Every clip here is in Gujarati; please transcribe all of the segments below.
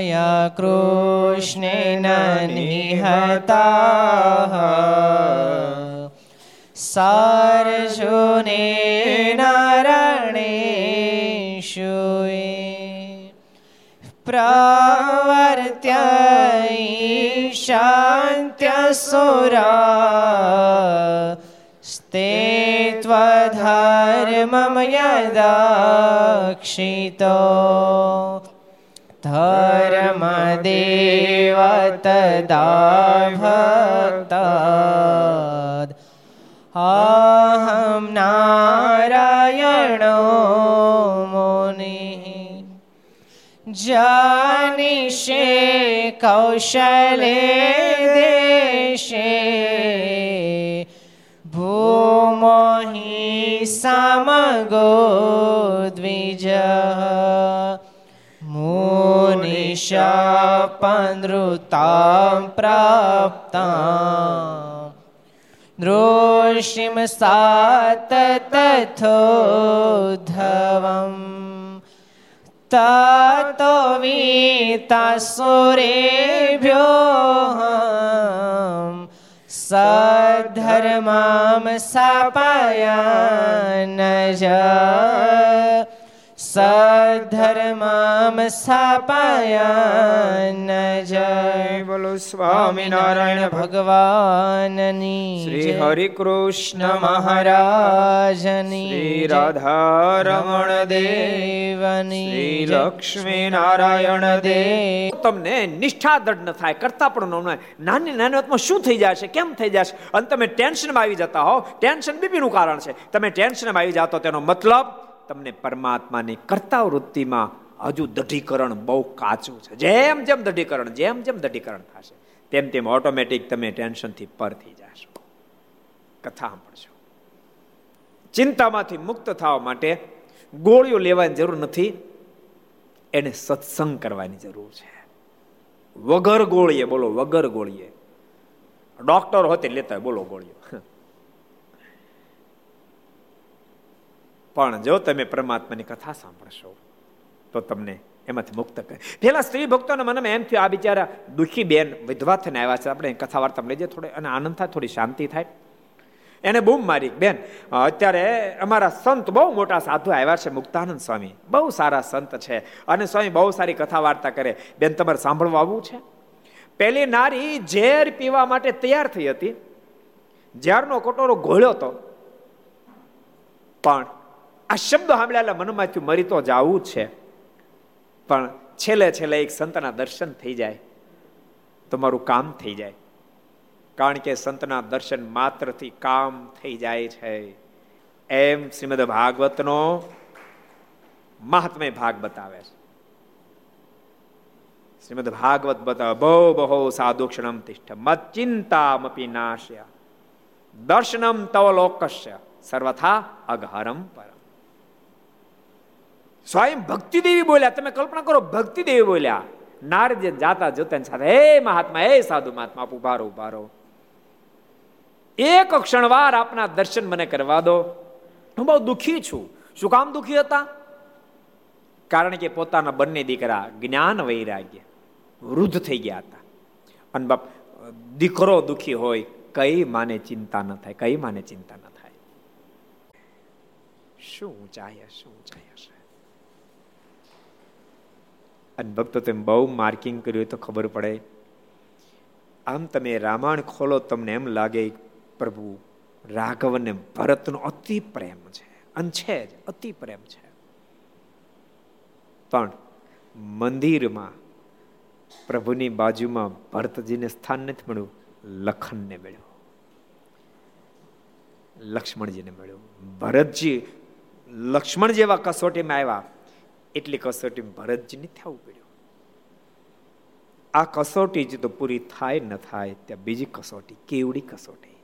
मया कृष्णेन निहताः सार्जुनेन रणेषु प्रवर्त्य शान्त्यसुरा स्ते त्वधर्मं यदाक्षितो धर्मदेव तदा भक्ताद् अहं नारायणो मुनिः जानिषे कौशले देशे भूमोहि समगो द्विजः मुनिशापनृतां प्राप्ताम् दृशिं सात तथोद्धवम् ततो वीतासुरेभ्यो सद्धर्मां सापायान સધર્મામ સ્થાપયાન જય। બોલો સ્વામિનારાયણ ભગવાનની શ્રી હરિ કૃષ્ણ મહારાજની શ્રી રાધા રમણ દેવની શ્રી લક્ષ્મી નારાયણ દેવ તમને નિષ્ઠા દઢ ન થાય કરતા પણ ન નાની નાની વાતમાં શું થઈ જશે કેમ થઈ જશે? અને તમે ટેન્શનમાં આવી જતા હો ટેન્શન બીપીનું કારણ છે। તમે ટેન્શનમાં આવી જાતો તેનો મતલબ તમને પરમાત્માની કરતા વૃત્તિમાં હજુ દઢીકરણ બહુ કાચું છે. જેમ જેમ દઢીકરણ, જેમ જેમ દઢીકરણ થશે, તેમ તેમ ઓટોમેટિક તમે ટેન્શનથી પર થઈ જશો. કથા સાંભળશો ચિંતામાંથી મુક્ત થવા માટે ગોળીઓ લેવાની જરૂર નથી. એને સત્સંગ કરવાની જરૂર છે. વગર ગોળીએ બોલો, વગર ગોળીએ. ડોક્ટર હોતે લેતા બોલો ગોળીઓ. પણ જો તમે પરમાત્માની કથા સાંભળશો, તો તમને એમાંથી મુક્ત કરે. પેલા સ્ત્રી ભક્તોના મને એમ થયું, આ બિચારા દુઃખી બેન વિધવા થઈને આવ્યા છે. આપણે કથા વાર્તા લઈ જઈએ, થોડે અને આનંદ થાય, થોડી શાંતિ થાય. એને બૂમ મારી, બેન, અત્યારે અમારા સંત બહુ મોટા સાધુ આવ્યા છે, મુક્તાનંદ સ્વામી. બહુ સારા સંત છે અને સ્વામી બહુ સારી કથા વાર્તા કરે. બેન, તમારે સાંભળવા આવવું છે? પેલી નારી ઝેર પીવા માટે તૈયાર થઈ હતી. ઝેરનો કટોરો ઘોળ્યો હતો પણ આ શબ્દ સાંભળ્યા મનમાંથી મરી તો જવું છે. પણ છેલ્લે છેલ્લે એક સંતના દર્શન થઈ જાય. તમારું કામ થઈ જાય. કારણ કે સંતના દર્શન માત્રથી કામ થઈ જાય છે. એમ શ્રીમદ ભાગવતનો મહાત્મય ભાગ બતાવે છે. શ્રીમદ ભાગવત બતાવે બહુ બહુ સાધુ ક્ષણમ તિષ્ઠ. મત ચિંતામપી નાશ્ય. દર્શનમ તવ લોકસ્ય સર્વથા અઘહરમ પર સ્વયં ભક્તિ દેવી બોલ્યા. તમે કલ્પના કરો ભક્તિ દેવી બોલ્યા. નારદ જાતા જોતા સાથે, હે મહાત્મા, હે સાધુ મહાત્મા ઉભારો ઉભારો એક ક્ષણવાર આપના દર્શન મને કરવા દો. હું બહુ દુઃખી છું. શું કામ દુઃખી હતા? કારણ કે પોતાના બંને દીકરા જ્ઞાન વૈરાગ્ય, વૃદ્ધ થઈ ગયા હતા. અને બાપ, દીકરો દુઃખી હોય, કઈ માને ચિંતા ન થાય, કઈ માને ચિંતા ન થાય. શું ચાહે શું ઊંચાઈ હશે અને ભક્તો તમે બહુ માર્કિંગ કર્યું તો ખબર પડે. આમ તમે રામાયણ ખોલો, તમને એમ લાગે પ્રભુ, રાઘવ ને ભરતનો અતિ પ્રેમ છે. અને છે જ, અતિ પ્રેમ છે. પણ મંદિરમાં, પ્રભુની બાજુમાં ભરતજીને સ્થાન નથી મળ્યું, લખનને મળ્યું. લક્ષ્મણજીને મળ્યું. ભરતજી લક્ષ્મણ જેવા કસોટીમાં આવ્યા. એટલી કસોટી ભરતજી થવું પડ્યું. આ કસોટી જ તો પૂરી થાય ન થાય, ત્યાં બીજી કસોટી, કેવડી કસોટી.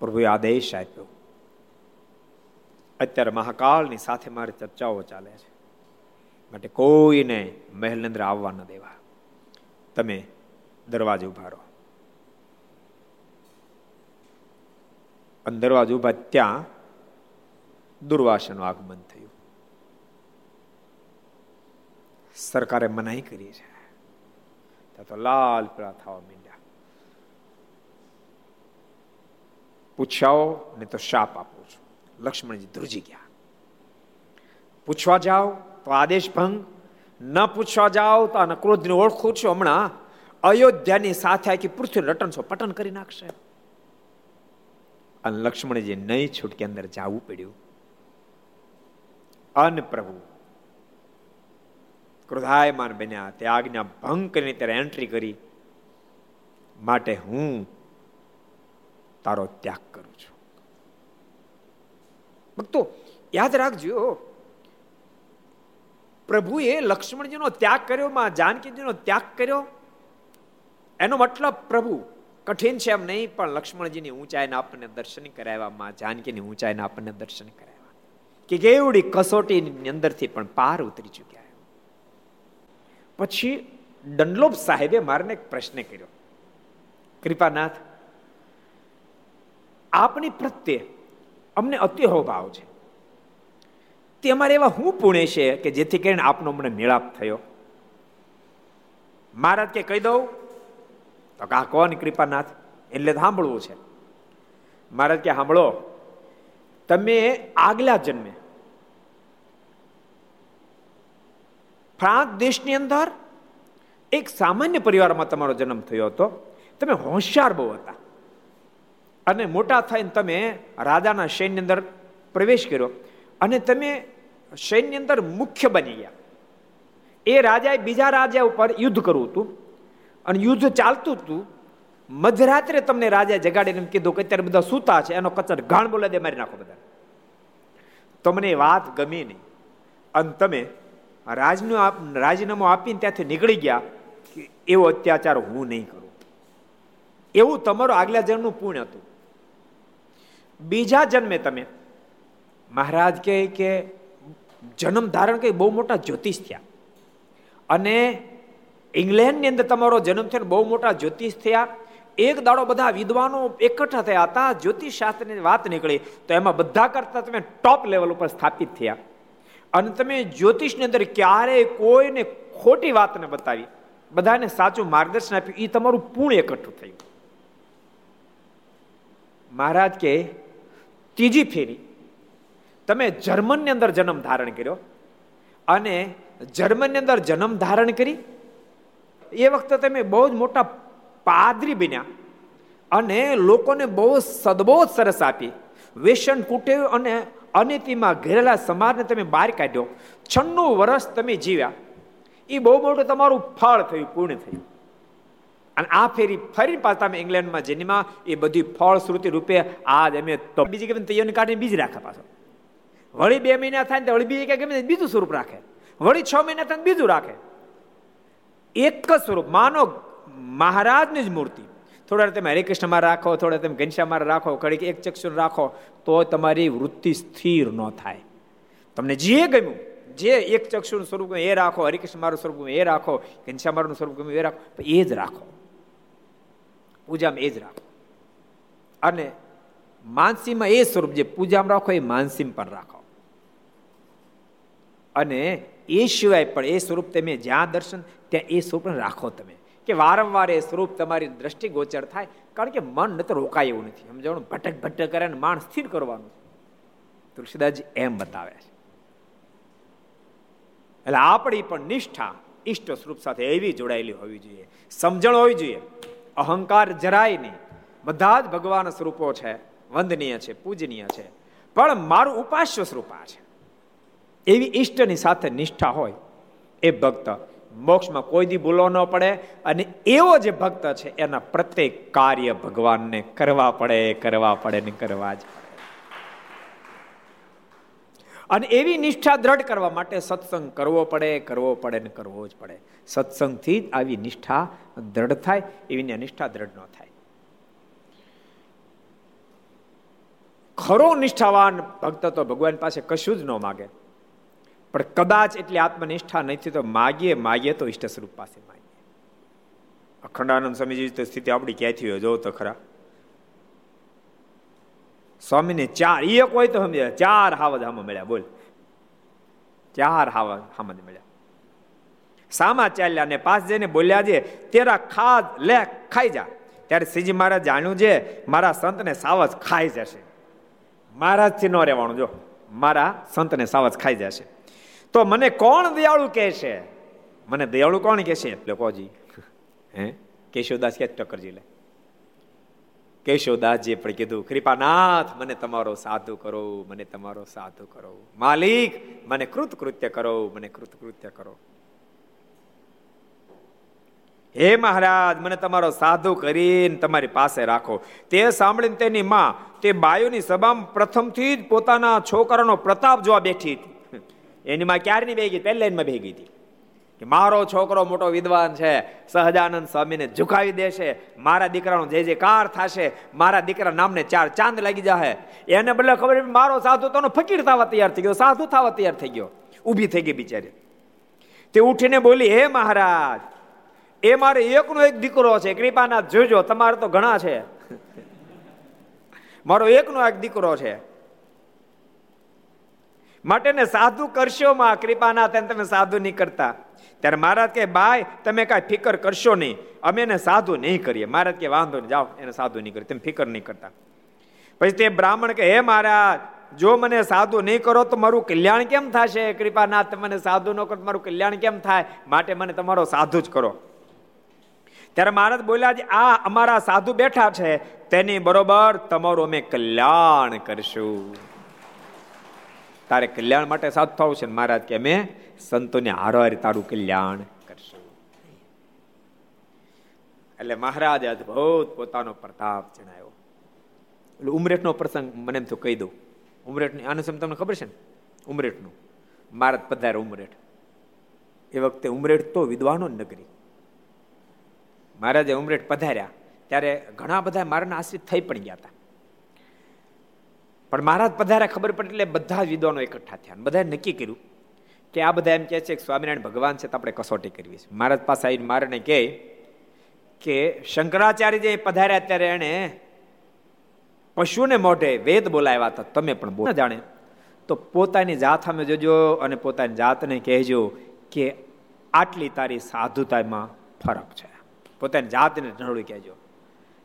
પ્રભુએ આદેશ આપ્યો. અત્યારે મહાકાળની સાથે મારી ચર્ચાઓ ચાલે છે. માટે કોઈને મહેલ અંદર આવવા ન દેવા. તમે દરવાજો ઊભા રહો. દરવાજે ઊભા ત્યાં દુર્વાસાનું આગમન થયું. સરકારે મનાઈ કરી છે. તો લાલ પીળા થવા માંડ્યા. પૂછાઓ ને તો શાપ આપું છું. લક્ષ્મણજી ધ્રુજી ગયા. પૂછવા જાઓ તો આદેશ ભંગ. ન પૂછવા જાઓ તો આના ક્રોધને ઓળખું છું. હમણાં અયોધ્યાની સાથે આખી પૃથ્વી રટન છો પટન કરી નાખશે. અને લક્ષ્મણજી નહીં છૂટકે અંદર જવું પડ્યું. અન પ્રભુ. ક્રોધાયમાન બન્યા. તે આજ્ઞા ભંગ કરીને ત્યારે એન્ટ્રી કરી. માટે હું તારો ત્યાગ કરું છું. ભક્તો, યાદ રાખજો, પ્રભુએ લક્ષ્મણજીનો ત્યાગ કર્યો, માં જાનકીજીનો ત્યાગ કર્યો. એનો મતલબ પ્રભુ કઠિન છે એમ નહીં, પણ લક્ષ્મણજીની ઊંચાઈને આપણને દર્શન કરાવ્યા, માં જાનકીની ઊંચાઈને આપણને દર્શન કરાવ્યા. કે કેવડી કસોટીની અંદરથી પણ પાર ઉતરી ચૂક્યા પછી ડનલોપ સાહેબે મારને એક પ્રશ્ન કર્યો. કૃપાનાથ, આપની પ્રત્યે અમને અત્યહો ભાવ છે. તે અમારે એવા હું પુણે છે કે જેથી કરીને આપનો મને મેળાપ થયો. મહારાજ કે કહી દઉં, તો કા કોણ કૃપાનાથ? એટલે સાંભળવું છે. મહારાજ કે સાંભળો તમે આગલા જન્મે. ફ્રાન્સ દેશની અંદર એક સામાન્ય પરિવારમાં તમારો જન્મ થયો હતો. તમે હોશિયાર બહુ હતા. અને મોટા થઈને તમે રાજાના સૈન્ય અંદર પ્રવેશ કર્યો અને તમે સૈન્ય અંદર મુખ્ય બની ગયા. એ રાજાએ બીજા રાજા ઉપર યુદ્ધ કરવું હતું. અને યુદ્ધ ચાલતું હતું. મધરાત્રે તમને રાજા જગાડીને કીધું કે અત્યારે બધા સૂતા છે, એનો કચર ઘાણ બોલે દે, મારી નાખો બધા તમને વાત ગમી નહીં. અને તમે રાજનું રાજીનામું આપીને ત્યાંથી નીકળી ગયા કે એવો અત્યાચાર હું નહીં કરું. એવું તમારું આગલા જન્મનું પુણ્ય હતું. બીજા જન્મે તમે, મહારાજ કહે કે જન્મ ધારણ કરી બહુ મોટા જ્યોતિષ થયા. અને ઇંગ્લેન્ડની અંદર તમારો જન્મ થયો બહુ મોટા જ્યોતિષ થયા. એક દાડો બધા વિદ્વાનો એકઠા થયા હતા જ્યોતિષ શાસ્ત્રની વાત નીકળી, તો એમાં બધા કરતા તમે ટોપ લેવલ ઉપર સ્થાપિત થયા. અને તમે જ્યોતિષની અંદર ક્યારેય કોઈને ખોટી વાતને બતાવી. બધાને સાચું માર્ગદર્શન આપ્યું. એ તમારું પૂર્ણ એકઠું થયું. મહારાજ કે, ત્રીજી ફેરી. તમે જર્મનની અંદર જન્મ ધારણ કર્યો અને જર્મનની અંદર જન્મ ધારણ કરી. એ વખતે તમે બહુ જ મોટા પાદરી બન્યા. અને લોકોને બહુ સદબોધ સરસ આપી. વેસન કુટેવ અને અનિતિમાં ઘેરેલા સમાજને તમે બહાર કાઢ્યો. છન્નું વર્ષ તમે જીવ્યા. એ બહુ મોટું તમારું ફળ થયું, પૂર્ણ થયું. અને આ ફેરી ફરી પાછા અમે ઇંગ્લેન્ડમાં જેનીમાં એ બધી ફળ શ્રુતિ રૂપે આજ અમે બીજી ગમે તૈયારી કાઢીને બીજી રાખે પાછો. વળી બે મહિના થાય ને વળી બીજી ગમે બીજું સ્વરૂપ રાખે. વળી છ મહિના થાય બીજું રાખે. એક જ સ્વરૂપ. માનો મહારાજની જ મૂર્તિ. થોડા તમે હરે કૃષ્ણમાં રાખો, થોડા તમે ઘનશ્યામાં રાખો, ઘડીક એક ચક્ષુ રાખો, તો તમારી વૃત્તિ સ્થિર ન થાય. તમને જે ગમ્યું, જે એક ચક્ષુનું સ્વરૂપ એ રાખો, હરિકૃષ્ણ મારું સ્વરૂપ એ રાખો, ઘનશ્યામ મારું સ્વરૂપ ગમ્યું એ રાખો એ જ રાખો. પૂજામાં એ જ રાખો. અને માનસીમાં એ સ્વરૂપ જે પૂજામાં રાખો, એ માનસીમ પણ રાખો. અને એ સિવાય પણ એ સ્વરૂપ તમે જ્યાં દર્શન, ત્યાં એ સ્વરૂપ રાખો તમે. કે વારંવાર એ સ્વરૂપ તમારી દ્રષ્ટિ ગોચર થાય, કારણ કે મન ન તો રોકાય એવું નથી. સમજાવું ભટક ભટક કરે ને માણ સ્થિર કરવાનું તુલસીદાસજી એમ બતાવે છે. એટલે આપણી પણ નિષ્ઠા ઈષ્ટ સ્વરૂપ સાથે એવી જોડાયેલી હોવી જોઈએ. સમજણ હોવી જોઈએ. અહંકાર જરાય નહીં. બધા જ ભગવાન સ્વરૂપો છે, વંદનીય છે, પૂજનીય છે. પણ મારું ઉપાસ્ય સ્વરૂપ આ છે. એવી ઈષ્ટની સાથે નિષ્ઠા હોય એ ભક્ત મોક્ષમાં કોઈ દી ભૂલો ન પડે અને એવો જે ભક્ત છે, એના પ્રત્યેક કાર્ય ભગવાનને કરવા પડે કરવા પડે ને કરવા જ અને એવી નિષ્ઠા દ્રઢ કરવા માટે સત્સંગ કરવો પડે કરવો પડે ને કરવો જ પડે. સત્સંગથી જ આવી નિષ્ઠા દ્રઢ થાય, એવી નિષ્ઠા દ્રઢ ન થાય. ખરો નિષ્ઠાવાન ભક્ત તો ભગવાન પાસે કશું જ ન માગે. પણ કદાચ એટલી આત્મનિષ્ઠા નથી તો માગીએ માગીએ તો ઈષ્ટ સ્વરૂપ પાસે માગીએ. અખંડાનંદ સ્વામીજી તો સ્થિતિ આપણી ક્યાંથી હોય? જોવો તો ખરા. સ્વામીને ચાર એક હોય તો સમજ્યા. ચાર હાવજ હામાં મળ્યા, બોલ. ચાર હાવજ હામાં મળ્યા. સામા ચાલ્યા ને પાસ જઈને બોલ્યા છે, તેરા ખાદ લે, ખાઈ જા. ત્યારે શ્રીજી મહારાજ જાણ્યું છે, મારા સંતને સાવજ ખાઈ જશે. મહારાજથી ન રહેવાનું, જો. મારા સંતને સાવજ ખાઈ જશે. તો મને કોણ દયાળુ કહે છે મને દયાળુ કોણ કહે છે લોકોજી હે? કેશવદાસ કે ટક્કરજી લે. કેશવદાસજીએ પણ કીધું, કૃપાનાથ, મને તમારો સાધુ કરો, મને તમારો સાધુ કરો. માલિક, મને કૃતકૃત્ય કરો, મને કૃતકૃત્ય કરો. હે મહારાજ, મને તમારો સાધુ કરીને તમારી પાસે રાખો. તે સાંભળીને તેની માં તે બાયુની સભામાં પ્રથમથી જ પોતાના છોકરાનો પ્રતાપ જોવા બેઠી હતી. એની માં ક્યારની ભેગી? પહેલા લાઈનમાં ભેગી હતી. કે મારો છોકરો મોટો વિદ્વાન છે, સહજાનંદ સ્વામીને ઝુકાવી દેશે, મારા દીકરાનો જે જે કાર થશે, મારા દીકરા નામને ચાર ચાંદ લાગી જશે એને બદલે ખબર મારો સાધુ તો ફકીર થવા તૈયાર થઈ ગયો, સાધુ થવા તૈયાર થઈ ગયો, ઊભી થઈ ગઈ બિચારી. તે ઉઠીને બોલી, હે મહારાજ એ મારે એકનો એક દીકરો છે કૃપાનાથ જોજો, તમારે તો ઘણા છે. મારો એકનો એક દીકરો છે. માટે ને સાધુ કરશો માં કૃપાનાથ તમે સાધુ નહીં કરતા. ત્યારે મહારાજ કે ભાઈ તમે કાંઈ ફિકર કરશો નહીં. અમે એને સાધુ નહીં કરીએ. મહારાજ કે વાંધો નહીં, જાઓ, એને સાધુ નહીં કરીએ, તમે ફિકર નહીં કરતા. પછી તે બ્રાહ્મણ કે હે મહારાજ, જો મને સાધુ નહીં કરો તો મારું કલ્યાણ કેમ થશે? કૃપાનાથ મને સાધુ ન કરો મારું કલ્યાણ કેમ થાય? માટે મને તમારો સાધુ જ કરો. ત્યારે મહારાજ બોલ્યા આ અમારા સાધુ બેઠા છે, તેની બરોબર તમારું અમે કલ્યાણ કરશું. તારે કલ્યાણ માટે સાધુ થવું છે મહારાજ કે અમે સંતોને હારવારી તારું કલ્યાણ કરશું. એટલે મહારાજ અદભુત પોતાનો પ્રતાપ જણાયો. એટલે ઉમરેઠનો પ્રસંગ મને એમ તો કહી દઉં. ઉમરેઠની, આનું સમ તમને ખબર છે ને? ઉમરેઠનું. મહારાજ પધારે ઉમરેઠ. એ વખતે ઉમરેઠ તો વિદ્વાનો નગરી. મહારાજે ઉમરેઠ પધાર્યા. ત્યારે ઘણા બધા મારાના આશ્રિત થઈ પણ ગયા હતા. પણ મહારાજ પધાર્યા ખબર પડી એટલે બધા વિદ્વાનો એકઠા થયા બધાએ નક્કી કર્યું કે આ બધા એમ કહે છે કે સ્વામિનારાયણ ભગવાન છે તો આપણે કસોટી કરવી છે. મહારાજ પાસે આવીને મારાને કહે કે શંકરાચાર્ય જે પધાર્યા ત્યારે એણે પશુને મોઢે વેદ બોલાવ્યા હતા. તમે પણ બોલ. જાણે. તો પોતાની જાત સામે જોજો અને પોતાની જાતને કહેજો કે આટલી તારી સાધુતામાં ફરક છે. પોતાની જાતને ઢળું કહેજો.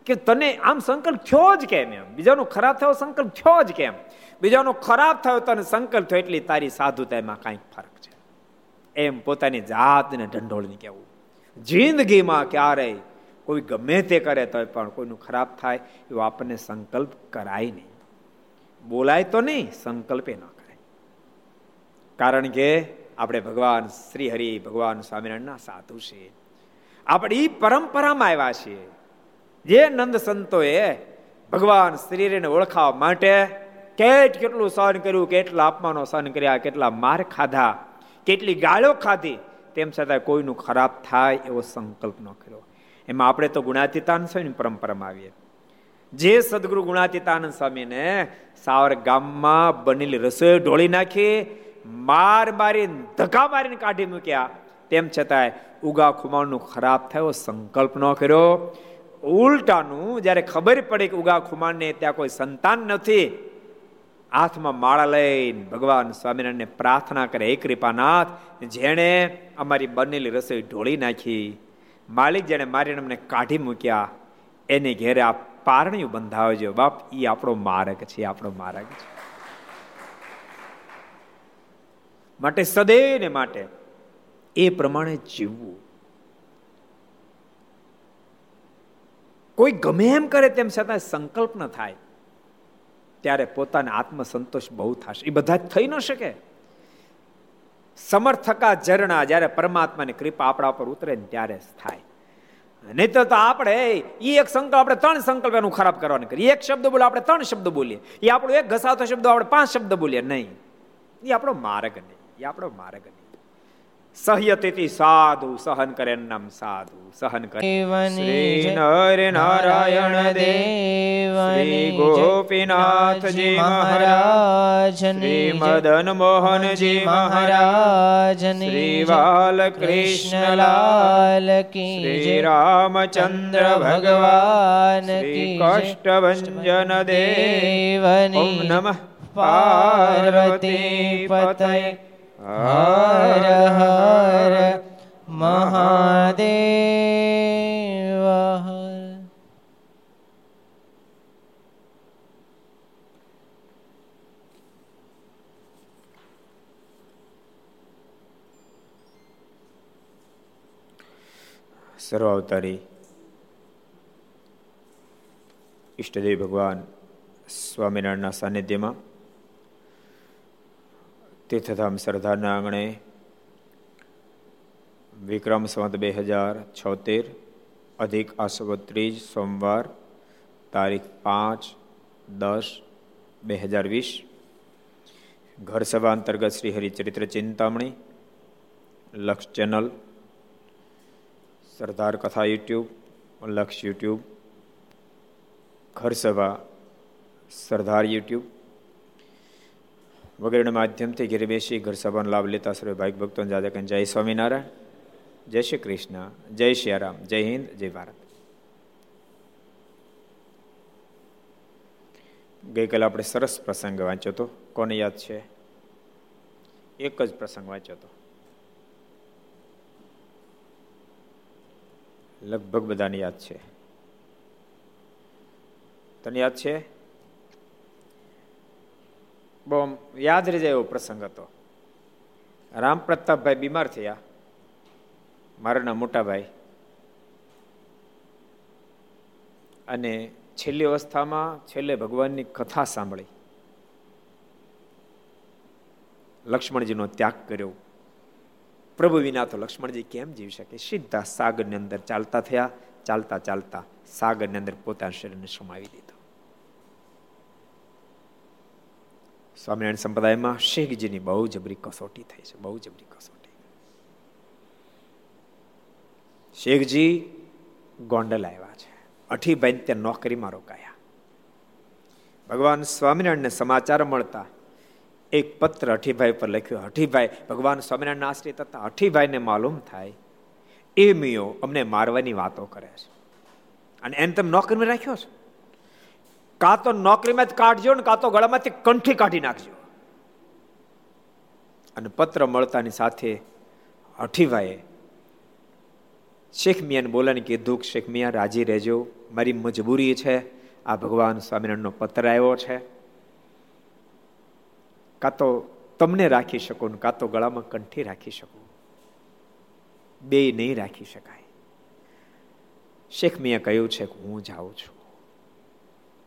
કે તને આમ સંકલ્પ થયો જ કેમ એમ? બીજાનો ખરાબ થયો સંકલ્પ થયો જ કેમ? બીજાનો ખરાબ થયો તને સંકલ્પ થયો એટલી તારી સાધુતામાં કાંઈક ફરક છે. એમ પોતાની જાતને ઢંઢોળની કહેવું. જિંદગીમાં ક્યારેય કોઈ ગમે તે કરે તો પણ કોઈનું ખરાબ થાય એવો આપણને સંકલ્પ કરાય નહીં. બોલાય તો નહીં, સંકલ્પે ન કરાય. કારણ કે આપણે ભગવાન શ્રી હરિ ભગવાન સ્વામિનારાયણના સાધુ છે આપણે એ પરંપરામાં આવ્યા છીએ. જે નંદ સંતોએ ભગવાન શરીરને ઓળખાવા માટે કેટ કેટલું સહન કર્યું, કેટલા અપમાનો સહન કર્યા, કેટલા માર ખાધા, કેટલી ગાળો ખાધી, તેમ છતાં કોઈનું ખરાબ થાય એવો સંકલ્પ ન કર્યો. એમાં આપણે તો ગુણાતીતાન સ્વામીની પરંપરામાં આવીએ. જે સદગુરુ ગુણાતીતાનંદ સ્વામીને સાવર ગામમાં બનેલી રસોઈ ઢોળી નાખી, માર મારીને ધક્કા મારીને કાઢી મૂક્યા. તેમ છતાંય ઉગા ખુમાણનું ખરાબ થયો, સંકલ્પ ન કર્યો. ઉલટાનું, જ્યારે ખબર પડે કે ઉગા ખુમાણને ત્યાં કોઈ સંતાન નથી, હાથમાં માળા લઈને ભગવાન સ્વામિનારાયણને પ્રાર્થના કરે, હે કૃપાનાથ, જેણે અમારી બનેલી રસોઈ ઢોળી નાખી, માલિક જેણે મારીને અમને કાઢી મૂક્યા, એને ઘેરે આ પારણિયું બંધાવજો. બાપ એ આપણો માર્ગ છે આપણો માર્ગ છે. માટે સદૈવને માટે એ પ્રમાણે જીવવું. કોઈ ગમે એમ કરે તેમ છતાં સંકલ્પ ન થાય, ત્યારે પોતાને આત્મસંતોષ બહુ થશે. એ બધા થઈ ન શકે. સમર્થકા ઝરણા જ્યારે પરમાત્માની કૃપા આપણા પર ઉતરે ને ત્યારે થાય. નહીં તો આપણે એ એક સંકલ્પ, આપણે ત્રણ સંકલ્પ એનું ખરાબ કરવાનું કરીએ. એક શબ્દ બોલે, આપણે ત્રણ શબ્દ બોલીએ. એ આપણો એક ઘસાતો શબ્દ, આપણે પાંચ શબ્દ બોલીએ. નહીં. એ આપણો માર્ગ નહીં. એ આપણો માર્ગ નહીં. સહ્યતી સાધુ સહન કરે નામ સાધુ સહન કરે શ્રી નર નારાયણ દેવ શ્રી ગોપીનાથજી મહારાજ શ્રી મદન મોહનજી મહારાજ શ્રી બાલકૃષ્ણલાલ કી શ્રી રામચંદ્ર ભગવાન કી કષ્ટભંજન દેવ નમઃ. પાર્વતી પતય. હર હર મહાદેવ સર્વાવતારી ઈષ્ટદેવ ભગવાન સ્વામિનારાયણના સાનિધ્યમાં તીર્થધામ સરદારના આંગણે વિક્રમ સંવત બે હજાર છોતેર અધિક આસો ત્રીજ સોમવાર તારીખ પાંચ દસ બે હજાર વીસ ઘર સભા અંતર્ગત શ્રી હરિચરિત્ર ચિંતામણી લક્ષ ચેનલ સરદાર કથા યુટ્યુબ લક્ષ યુટ્યુબ ઘર સભા સરદાર યુટ્યુબ વગેરેના માધ્યમથી ઘેર બેસી ઘર સભાનો લાભ લેતા સર્વે ભાઈ ભક્તો જાદા જય સ્વામિનારાયણ, જય શ્રી કૃષ્ણ, જય શ્રી રામ, જય હિન્દ, જય ભારત. ગઈકાલે આપણે સરસ પ્રસંગ વાંચ્યો હતો. કોને યાદ છે? એક જ પ્રસંગ વાંચ્યો હતો. લગભગ બધાને યાદ છે. તને યાદ છે? બહુ યાદ રહી જાય એવો પ્રસંગ હતો. રામ પ્રતાપભાઈ બીમાર થયા. મારાના મોટાભાઈ. અને છેલ્લી અવસ્થામાં છેલ્લે ભગવાનની કથા સાંભળી. લક્ષ્મણજીનો ત્યાગ કર્યો. પ્રભુ વિના તો લક્ષ્મણજી કેમ જીવી શકે? સીધા સાગરની અંદર ચાલતા થયા. ચાલતા ચાલતા સાગરની અંદર પોતાના શરીરને સમાવી દીધું. સ્વામિનારાયણ સંપ્રદાયમાં શેખજીની બહુ જબરી કસોટી થઈ છે, બહુ જબરી કસોટી. શેખજી ગોંડલ આવ્યા છે. અઠીભાઈ ત્યાં નોકરીમાં રોકાયા. ભગવાન સ્વામિનારાયણને સમાચાર મળતા એક પત્ર અઠીભાઈ પર લખ્યો હઠીભાઈ ભગવાન સ્વામિનારાયણ આશ્રિત હતા હઠીભાઈને માલુમ થાય. એ મિયો અમને મારવાની વાતો કરે છે. અને એને તમે નોકરીમાં રાખ્યો છો? કાં તો નોકરીમાં જ કાઢજો ને કાં તો ગળામાંથી કંઠી કાઢી નાખજો. અને પત્ર મળતાની સાથે હઠીભાઈએ શેખ મિયાને બોલાને કીધું શેખ મિયા, રાજી રહેજો. મારી મજબૂરી છે. આ ભગવાન સ્વામિનારાયણનો પત્ર આવ્યો છે. કાં તો તમને રાખી શકો ને કાં તો ગળામાં કંઠી રાખી શકો. બે નહીં રાખી શકાય. શેખ મિયા કહ્યું છે કે, હું જાઉં છું.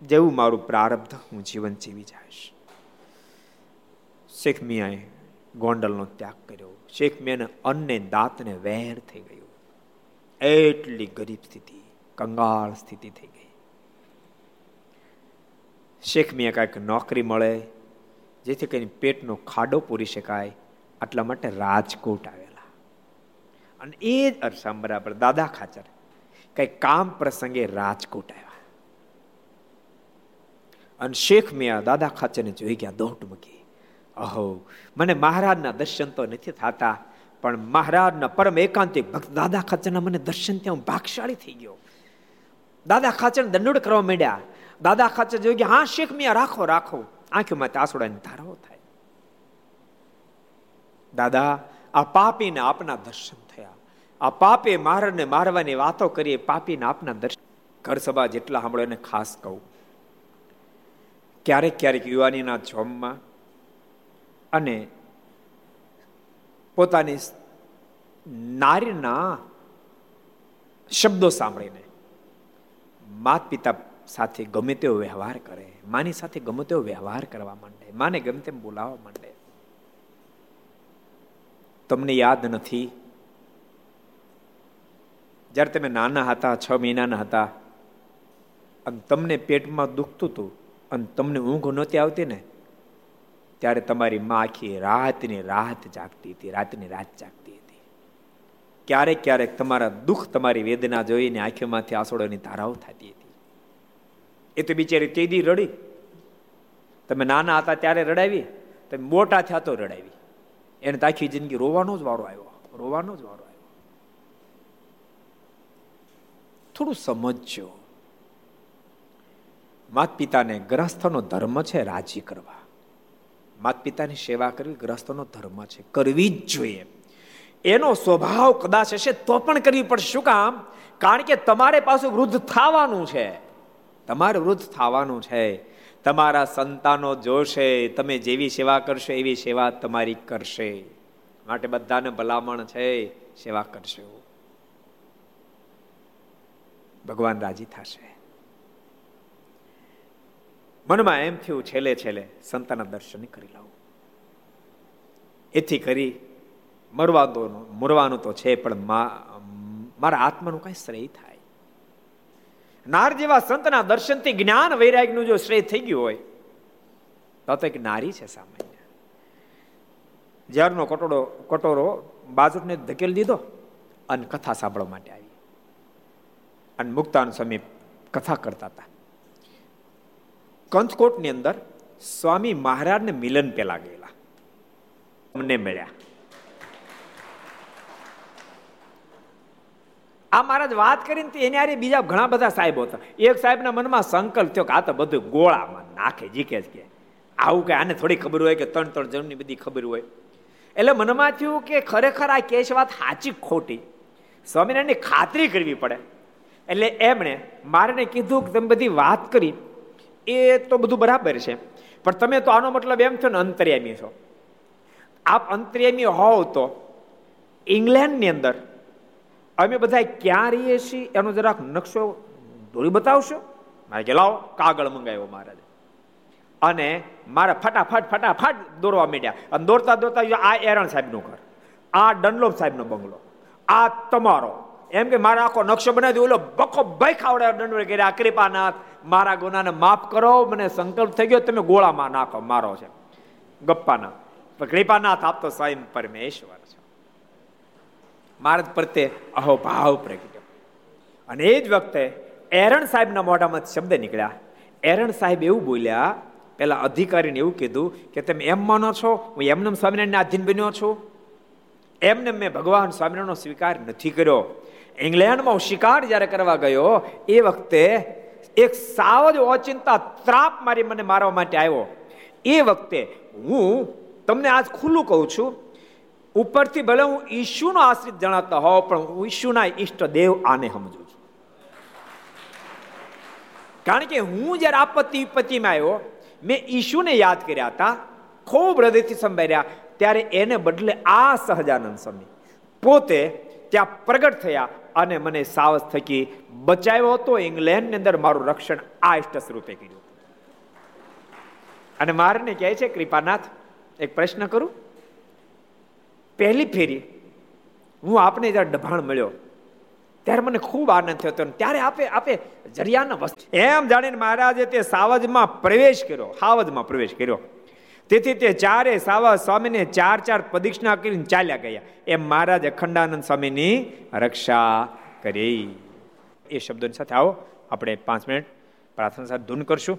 જેવું મારું પ્રારબ્ધ હું જીવન જીવી જઈશ. શેખ મિયાએ ગોંડલનો ત્યાગ કર્યો. શેખ મિયાને અન્ને દાંતને વેર થઈ ગયું. એટલી ગરીબ સ્થિતિ, કંગાળ સ્થિતિ થઈ ગઈ. શેખ મિયા કાંઈક નોકરી મળે, જેથી કરીને પેટનો ખાડો પૂરી શકાય, આટલા માટે રાજકોટ આવેલા. અને એ જ અરસા બરાબર દાદા ખાચર કઈ કામ પ્રસંગે રાજકોટ આવ્યા. અને શેખ મિયા દાદા ખાચરને જોઈ ગયા, દોટ મૂકી. અહો, મને મહારાજના દર્શન તો નથી થતા, પણ મહારાજના પરમ એકાંતિક ભક્ત દાદા ખાચરના મને દર્શન ત્યાં હું ભાગશાળી થઈ ગયો. દાદા ખાચર દંડોડ કરવા માંડ્યા. દાદા ખાચર જોઈ ગયા, હા, શેખ મિયા, રાખો રાખો. આંખોમાં આસોડાની ધારાઓ થાય. દાદા, આ પાપીને આપના દર્શન થયા. આ પાપે મારને મારવાની વાતો કરીએ, પાપીને આપના દર્શન. ઘર સભા જેટલા સાંભળો એને ખાસ કહું. ક્યારેક ક્યારેક યુવાનીના જોમમાં અને પોતાની નારીના શબ્દો સાંભળીને માત પિતા સાથે ગમે તેવો વ્યવહાર કરે, માની સાથે ગમે તેવો વ્યવહાર કરવા માંડે, માને ગમે તેમ બોલાવવા માંડે. તમને યાદ નથી? જ્યારે તમે નાના હતા, છ મહિનાના હતા, અને તમને પેટમાં દુખતું હતું અને તમને ઊંઘ નહોતી આવતી ને, ત્યારે તમારી મા આખી રાતની રાત જાગતી હતી, રાતની રાત જાગતી હતી. ક્યારેક ક્યારેક તમારા દુઃખ તમારી વેદના જોઈને આંખોમાંથી આસોડોની ધારાઓ થતી હતી. એ તો બિચારી તેદી રડી. તમે નાના હતા ત્યારે રડાવી, તમે મોટા થયા તો રડાવી. એને તો આખી જિંદગી રોવાનો જ વારો આવ્યો, રોવાનો જ વારો આવ્યો. થોડું સમજજો. માત પિતાને ગ્રસ્થનો ધર્મ છે રાજી કરવા. માત પિતાની સેવા કરવી ગ્રસ્થનો ધર્મ છે, કરવી જ જોઈએ. એનો સ્વભાવ કદાચ હશે તો પણ કરવી પડશે. શું કામ? કારણ કે તમારે પાછું વૃદ્ધ થવાનું છે. તમારે વૃદ્ધ થવાનું છે. તમારા સંતાનો જોશે, તમે જેવી સેવા કરશો એવી સેવા તમારી કરશે. માટે બધાને ભલામણ છે, સેવા કરશો. ભગવાન રાજી થશે. મનમાં એમ થયું, છેલ્લે છેલ્લે સંતાના દર્શન કરી લાવું. એથી કરી મરવાનું મરવાનું તો છે, પણ મારા આત્માનું કઈ શ્રેય થાય. નાર જેવા સંતના દર્શનથી જ્ઞાન વૈરાગ્યનું જો શ્રેય થઈ ગયું હોય, તો તો એક નારી છે સામાન્ય. જ્યારનો કટોડો, કટોરો બાજુને ધકેલી દીધો અને કથા સાંભળવા માટે આવી. અને મુક્તાન સમીપ કથા કરતા હતા. કંથકોટની અંદર સ્વામી મહારાજને મિલન પેલા ગયેલા. અમને મળ્યા. આ મહારાજ વાત કરીને એની આરે બીજા ઘણા બધા સાહેબો હતા. એક સાહેબના મનમાં સંકલ્પ થયો કે આ તો બધું ગોળામાં નાખે, જીકે જ કે. આવું કે આને થોડી ખબર હોય કે ત્રણ ત્રણ જણની બધી ખબર હોય. એટલે મનમાં થયું કે ખરેખર આ કેશ વાત સાચી ખોટી? સ્વામિનારાયણની ખાતરી કરવી પડે. એટલે એમણે મારે કીધું કે તમે બધી વાત કરી. એ તો બધું બરાબર છે. પણ તમે તો આનો મતલબ એમ છો ને અંતર્યામી છો. આપ અંતર્યામી હોવ તો ઇંગ્લેન્ડની અંદર અમે બધા ક્યાં રહીએ છીએ એનો જરાક નકશો દોરી બતાવશો? મારે લાવો, કાગળ મંગાવ્યો મહારાજ અને મારા ફટાફટ ફટાફટ દોરવા માંડ્યા. અને દોરતા દોરતા આ એરણ સાહેબનું ઘર, આ ડનલોપ સાહેબનો બંગલો, આ તમારો. એમ કે મારા આખો નકશો બનાવી ઓલો બખો ભાઈ ખાવડે દંડ કર્યા કૃપાનાથ, મારા ગુનાને માફ કરો, મને સંકલ્પ થઈ ગયો, તમે ગોળામાં નાખો, મારો છે. ગપ્પાના. કૃપાનાથ આપતો સ્વયં પરમેશ્વર છે. મારા પ્રત્યે અહો ભાવ પ્રગટ્યો. અને એ જ વખતે એરણ સાહેબના મોઢામાં શબ્દ નીકળ્યા. એરણ સાહેબ એવું બોલ્યા, પેલા અધિકારીને એવું કીધું કે તમે એમ માનો છો? હું એમને સ્વામિનારાયણને આધીન બન્યો છું? એમને મેં ભગવાન સ્વામિનારાયણનો સ્વીકાર નથી કર્યો. ઇંગ્લેન્ડમાં હું શિકાર જ્યારે કરવા ગયો, એ વખતે એક સાવ જ ઓચિંતા, ત્રાપ મારી મને મારવા માટે આવ્યો. એ વખતે હું તમને આજ ખુલ્લું કહું છું, ઉપરથી ભલે હું ઈશુનો આશ્રિત જણાતા હોવ પણ હું ઈશુના ઈષ્ટ દેવ આને સમજુ છું. કારણ કે હું જ્યારે આપત્તિ વિપત્તિમાં આવ્યો, મેં ઈશુને યાદ કર્યા હતા, ખૂબ હૃદયથી સંભાળ્યા, ત્યારે એને બદલે આ સહજાનંદ સ્વામી પોતે ત્યાં પ્રગટ થયા અને મને સાવસ થકી બચાવ્યો હતો, ઇંગ્લેન્ડની અંદર મારું રક્ષણ આ ઇષ્ટ સ્વરૂપે કર્યું. અને મારને કહે છે, કૃપાનાથ, એક પ્રશ્ન કરું? પહેલી ફેરી હું આપને જ્યારે ડભાણ મળ્યો, ત્યારે મને ખૂબ આનંદ થયો હતો ત્યારે આપે આપે જરિયાના વસ્તુ એમ જાણીને મહારાજે તે સાવજમાં પ્રવેશ કર્યો સાવજમાં પ્રવેશ કર્યો. તેથી તે ચારે સાવા સ્વામીને ચાર ચાર પ્રદિક્ષિણા કરીને ચાલ્યા ગયા. એમ મહારાજ અખંડાનંદ સ્વામીની રક્ષા કરી. એ શબ્દોની સાથે આવો, આપણે પાંચ મિનિટ પ્રાર્થના સાથે ધૂન કરશું.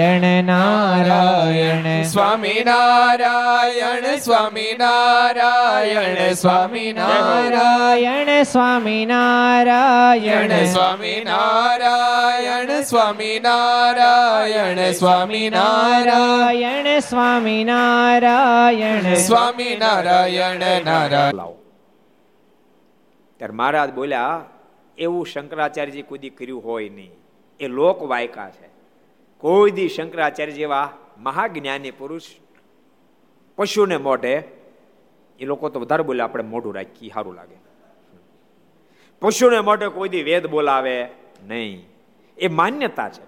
નારાયણ નારાયણ. સ્વામી નારાયણ સ્વામી નારાયણ સ્વામી નારાયણ સ્વામી નારાયણ. સ્વામી નારાયણ સ્વામી નારાયણ સ્વામી નારાયણ સ્વામી નારાયણ. સ્વામી નારાયણ નારાયણ. ત્યારે મહારાજ બોલ્યા એવું શંકરાચાર્યજી કુદી કર્યું હોય નહીં. એ લોક વાયકા છે. કોઈ દી શંકરાચાર્ય જેવા મહાજ્ઞાની પુરુષ પશુને મોઢે, એ લોકો તો વધારે બોલે, આપણે મોઢું રાખી સારું લાગે. પશુને મોઢે કોઈ દી વેદ બોલાવે નહીં. એ માન્યતા છે.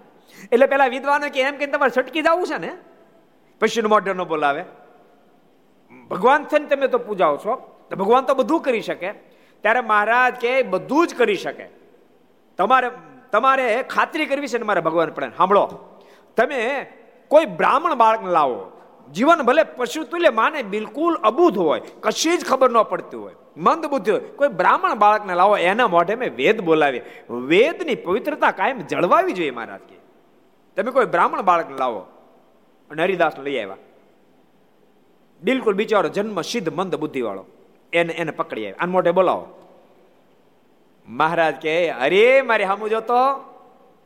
એટલે પેલા વિદ્વાનો કે એમ કે તમારે છટકી જવું છે ને? પશુને મોઢે ન બોલાવે. ભગવાન થઈને તમે તો પૂજાઓ છો, તો ભગવાન તો બધું કરી શકે. ત્યારે મહારાજ કે બધું જ કરી શકે. તમારે તમારે ખાતરી કરવી છે ને મારે ભગવાન પણ. સાંભળો. તમે કોઈ બ્રાહ્મણ બાળકને લાવો. જીવન ભલે પશુ તુલ્ય માને, બિલકુલ અબૂધ હોય, કશી જ ખબર ન પડતી હોય. મંદ બુદ્ધિ હોય. કોઈ બ્રાહ્મણ બાળકને લાવો, એના મોઢે મેં વેદ બોલાવી વેદની પવિત્રતા કાયમ જળવાવી જોઈએ મહારાજ કે. તમે કોઈ બ્રાહ્મણ બાળકને લાવો અને હરિદાસ લઈ આવ્યા. બિલકુલ બિચારો જન્મ સિદ્ધ મંદ બુદ્ધિ વાળો એને એને પકડી આવ્યા. આને મોઢે બોલાવો. મહારાજ કે, અરે, મારી હામુ જોતો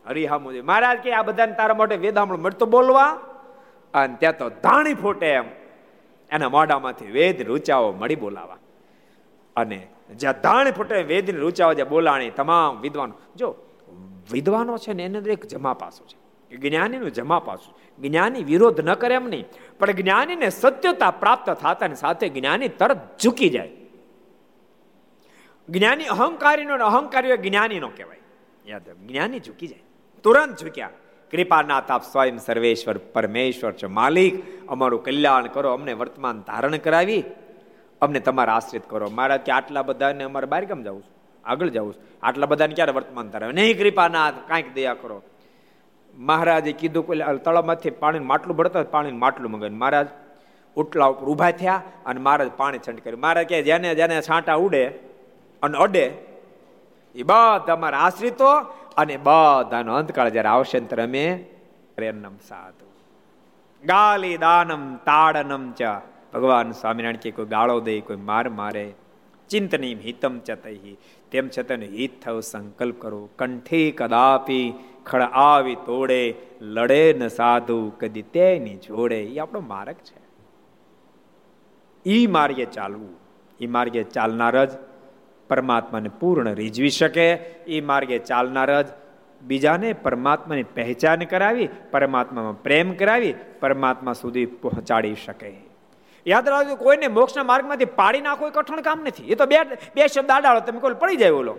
હરી હામુ જો મહારાજ કે આ બધાને તારા માટે વેદામણ મળતો બોલવા? અને ત્યાં તો ધાણી ફૂટે એમ. એના મોઢામાંથી વેદ રૂચાઓ મળી બોલાવા. અને જ્યાં ધાણી ફૂટે વેદની રૂચાઓ જ્યાં બોલાણી, તમામ વિદ્વાનો. જો, વિદ્વાનો છે ને એને એક જમા પાસું છે જ્ઞાનીનું જમા પાસું જ્ઞાની વિરોધ ન કરે એમ નહીં, પણ જ્ઞાનીને સત્યતા પ્રાપ્ત થતાની સાથે જ્ઞાની તરત ઝૂકી જાય. જ્ઞાની અહંકારીનો અહંકારીઓ જ્ઞાનીનો કહેવાય. યાદ જ્ઞાની ઝૂકી જાય. તુરંત ઝૂક્યા કૃપાનાથ આપ સ્વયં સર્વેશ્વર, પરમેશ્વર છે માલિક. અમારું કલ્યાણ કરો, અમને વર્તમાન ધારણ કરાવી. અમને તમારા આશ્રિત કરો. મારા કે આટલા બધાને અમારે બહાર કેમ જવું આગળ જવું આટલા બધાને ક્યારે વર્તમાન ધારાવે નહીં કૃપાનાથ, કાંઈક દયા કરો. મહારાજે કીધું કે તળાવમાંથી પાણી માટલું ભરતા પાણી માટલું મંગાવ્યું મહારાજ ઉટલા ઉપર ઊભા થયા અને મહારાજ પાણી છંટ કર્યું. મહારાજ કે જેને જેને છાંટા ઉડે અને અડે, એ બધા અમારા આશ્રિતો અને બધાનો અંતકાળ જયારે આવશે ને અમે પ્રેરનમ સાધુ. ગાલી, દાનમ, તાડનમ ચ. ભગવાન સ્વામિનારાયણ કે કોઈ ગાળો દે, કોઈ માર મારે. ચિંતની હિતમ ચ તહી તેમ છતાં હિત થયો, સંકલ્પ કરો. કંઠી કદાપી ખડ આવી તોડે, લડે ન સાધુ, કદી તેની જોડે. એ આપણો માર્ગ છે. ઈ માર્ગે ચાલવું. ઈ માર્ગે ચાલનાર જ પરમાત્માને પૂર્ણ રીઝવી શકે, એ માર્ગે ચાલનાર જ. બીજાને પરમાત્માની પહેચાન કરાવી, પરમાત્મામાં પ્રેમ કરાવી, પરમાત્મા સુધી પહોંચાડી શકે. યાદ રાખજો, કોઈને મોક્ષના માર્ગમાંથી પાડી નાખો એ કઠણ કામ નથી. એ તો બે બે શબ્દ આડાળો તમે કોઈ પડી જાય બોલો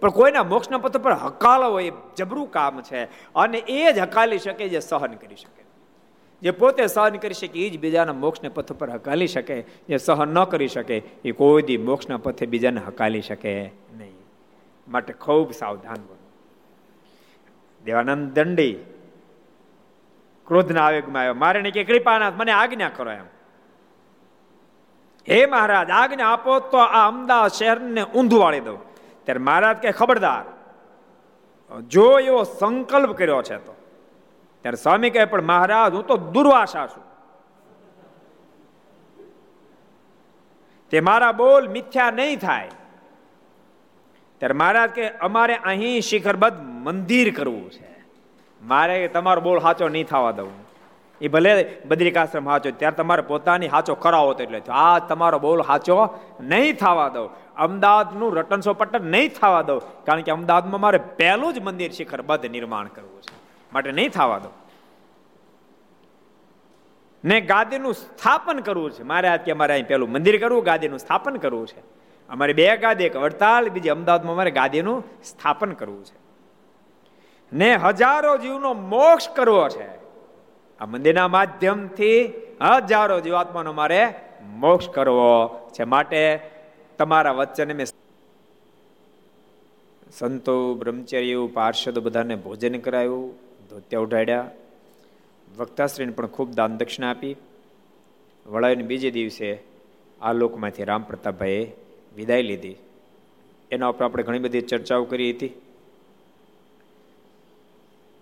પણ કોઈના મોક્ષના પથ પર હકાલો એ જબરું કામ છે. અને એ જ હકાલી શકે જે સહન કરી શકે. જે પોતે સહન કરી શકે એ જ બીજાના મોક્ષને પથ પર હકાલી શકે. જે સહન ન કરી શકે એ કોઈ દી મોક્ષના પથે બીજાને હકાલી શકે નહીં. માટે ખૂબ સાવધાન બનો દેવાનંદ દંડી ક્રોધના આવેગમાં આવ્યો. મારે ને કે કૃપાનાથ, મને આજ્ઞા કરો એમ. હે મહારાજ, આજ્ઞા આપો તો આ અમદાવાદ શહેરને ઊંધું વાળી દઉં. ત્યારે મહારાજ કે ખબરદાર, જો એવો સંકલ્પ કર્યો છે તો. ત્યારે સ્વામી કહે, પણ મહારાજ, હું તો દુર્વાસા છું. તે મારા બોલ મિથ્યા નહીં થાય. ત્યારે મહારાજ કે અમારે અહીં શિખરબદ્ધ મંદિર કરવું છે. મારે તમારો બોલ સાચો નહીં થવા દઉં. એ ભલે બદ્રિકાશ્રમ સાચો ત્યારે તમારે પોતાની સાચો કરાવો તો એટલે આ તમારો બોલ સાચો નહીં થવા દઉં. અમદાવાદનું રટનસો પટ્ટન નહીં થવા દઉં. કારણ કે અમદાવાદમાં મારે પહેલું જ મંદિર શિખરબદ્ધ નિર્માણ કરવું છે. માટે નહીં થવા દો. ને ગાદીનું સ્થાપન કરવું છે. મારે આ મારે અહીં પેલું મંદિર કરવું, ગાદીનું સ્થાપન કરવું છે. અમારે બે ગાદી, એક વડતાલ બીજી અમદાવાદમાં અમારે ગાદીનું સ્થાપન કરવું છે. ને હજારો જીવનો મોક્ષ કરવો છે. આ મંદિરના માધ્યમથી હજારો જીવાત્માનો મારે મોક્ષ કરવો છે. માટે તમારા વચ્ચે મેં સંતો, બ્રહ્મચર્ય, પાર્ષદો બધાને ભોજન કરાયું. ધોત્યા ઉઢાડ્યા. વક્તાશ્રીને પણ ખૂબ દાન દક્ષિણા આપી. વળાવીને બીજે દિવસે આ લોકમાંથી રામ પ્રતાપભાઈએ વિદાય લીધી. એના ઉપર આપણે ઘણી બધી ચર્ચાઓ કરી હતી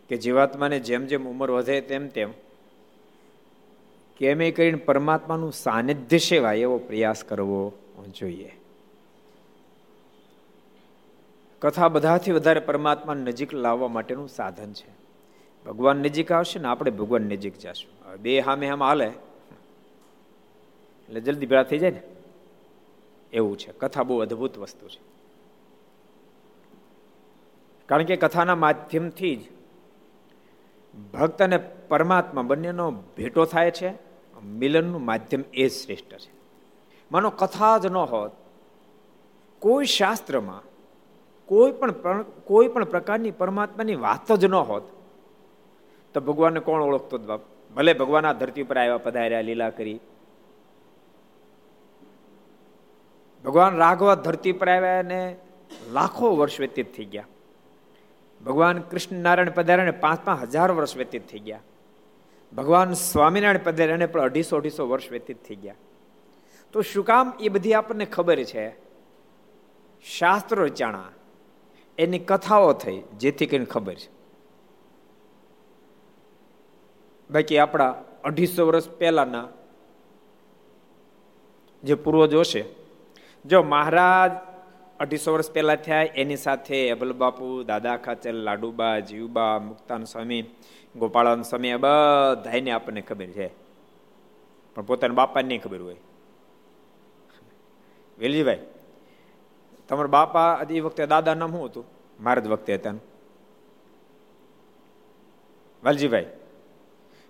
કે જીવાત્માને જેમ જેમ ઉંમર વધે તેમ તેમ કેમે કરીને પરમાત્માનું સાનિધ્ય સેવાય એવો પ્રયાસ કરવો જોઈએ. કથા બધાથી વધારે પરમાત્મા નજીક લાવવા માટેનું સાધન છે. ભગવાન નજીક આવશે ને આપણે ભગવાન નજીક જશું. બે સામે આમ હાલે. એટલે જલ્દી ભેળા થઈ જાય ને. એવું છે. કથા બહુ અદ્ભુત વસ્તુ છે. કારણ કે કથાના માધ્યમથી જ ભક્ત અને પરમાત્મા બંનેનો ભેટો થાય છે. મિલનનું માધ્યમ એ જ શ્રેષ્ઠ છે. માનો કથા જ ન હોત, કોઈ શાસ્ત્રમાં કોઈ પણ કોઈ પણ પ્રકારની પરમાત્માની વાત જ ન હોત તો ભગવાનને કોણ ઓળખતો બાપ? ભલે ભગવાન આ ધરતી ઉપર આવ્યા, પધાર્યા, લીલા કરી. ભગવાન રાઘવા ધરતી પર આવ્યા અને લાખો વર્ષ વ્યતીત થઈ ગયા. ભગવાન કૃષ્ણ નારાયણ પધાર્યા પાંચ પાંચ હજાર વર્ષ વ્યતીત થઈ ગયા. ભગવાન સ્વામિનારાયણ પધાર્યા પણ અઢીસો અઢીસો વર્ષ વ્યતીત થઈ ગયા. તો શું કામ એ બધી આપણને ખબર છે? શાસ્ત્રો રચાણા એની કથાઓ થઈ, જેથી કરીને ખબર છે. બાકી આપણા અઢીસો વર્ષ પહેલાના જે પૂર્વજો છે, જો મહારાજ અઢીસો વર્ષ પહેલા થયા, એની સાથે અબલ બાપુ, દાદા ખાચર, લાડુબા, જીવબા, મુક્તાન સ્વામી, ગોપાળાન સ્વામી બધાને આપણને ખબર છે. પણ પોતાના બાપાને નહીં ખબર હોય. વેલજીભાઈ, તમારા બાપા એ વખતે દાદા નામ શું હતું? મારા જ વખતે હતા વાલજીભાઈ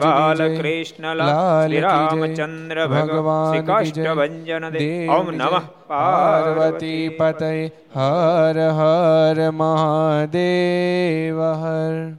શ્રી બાલકૃષ્ણલાલ શ્રી રામચંદ્ર ભગવાન કાષ્ટભન ઓમ નમઃ. પાર્વતી પતય હર હર મહાદેવ. હર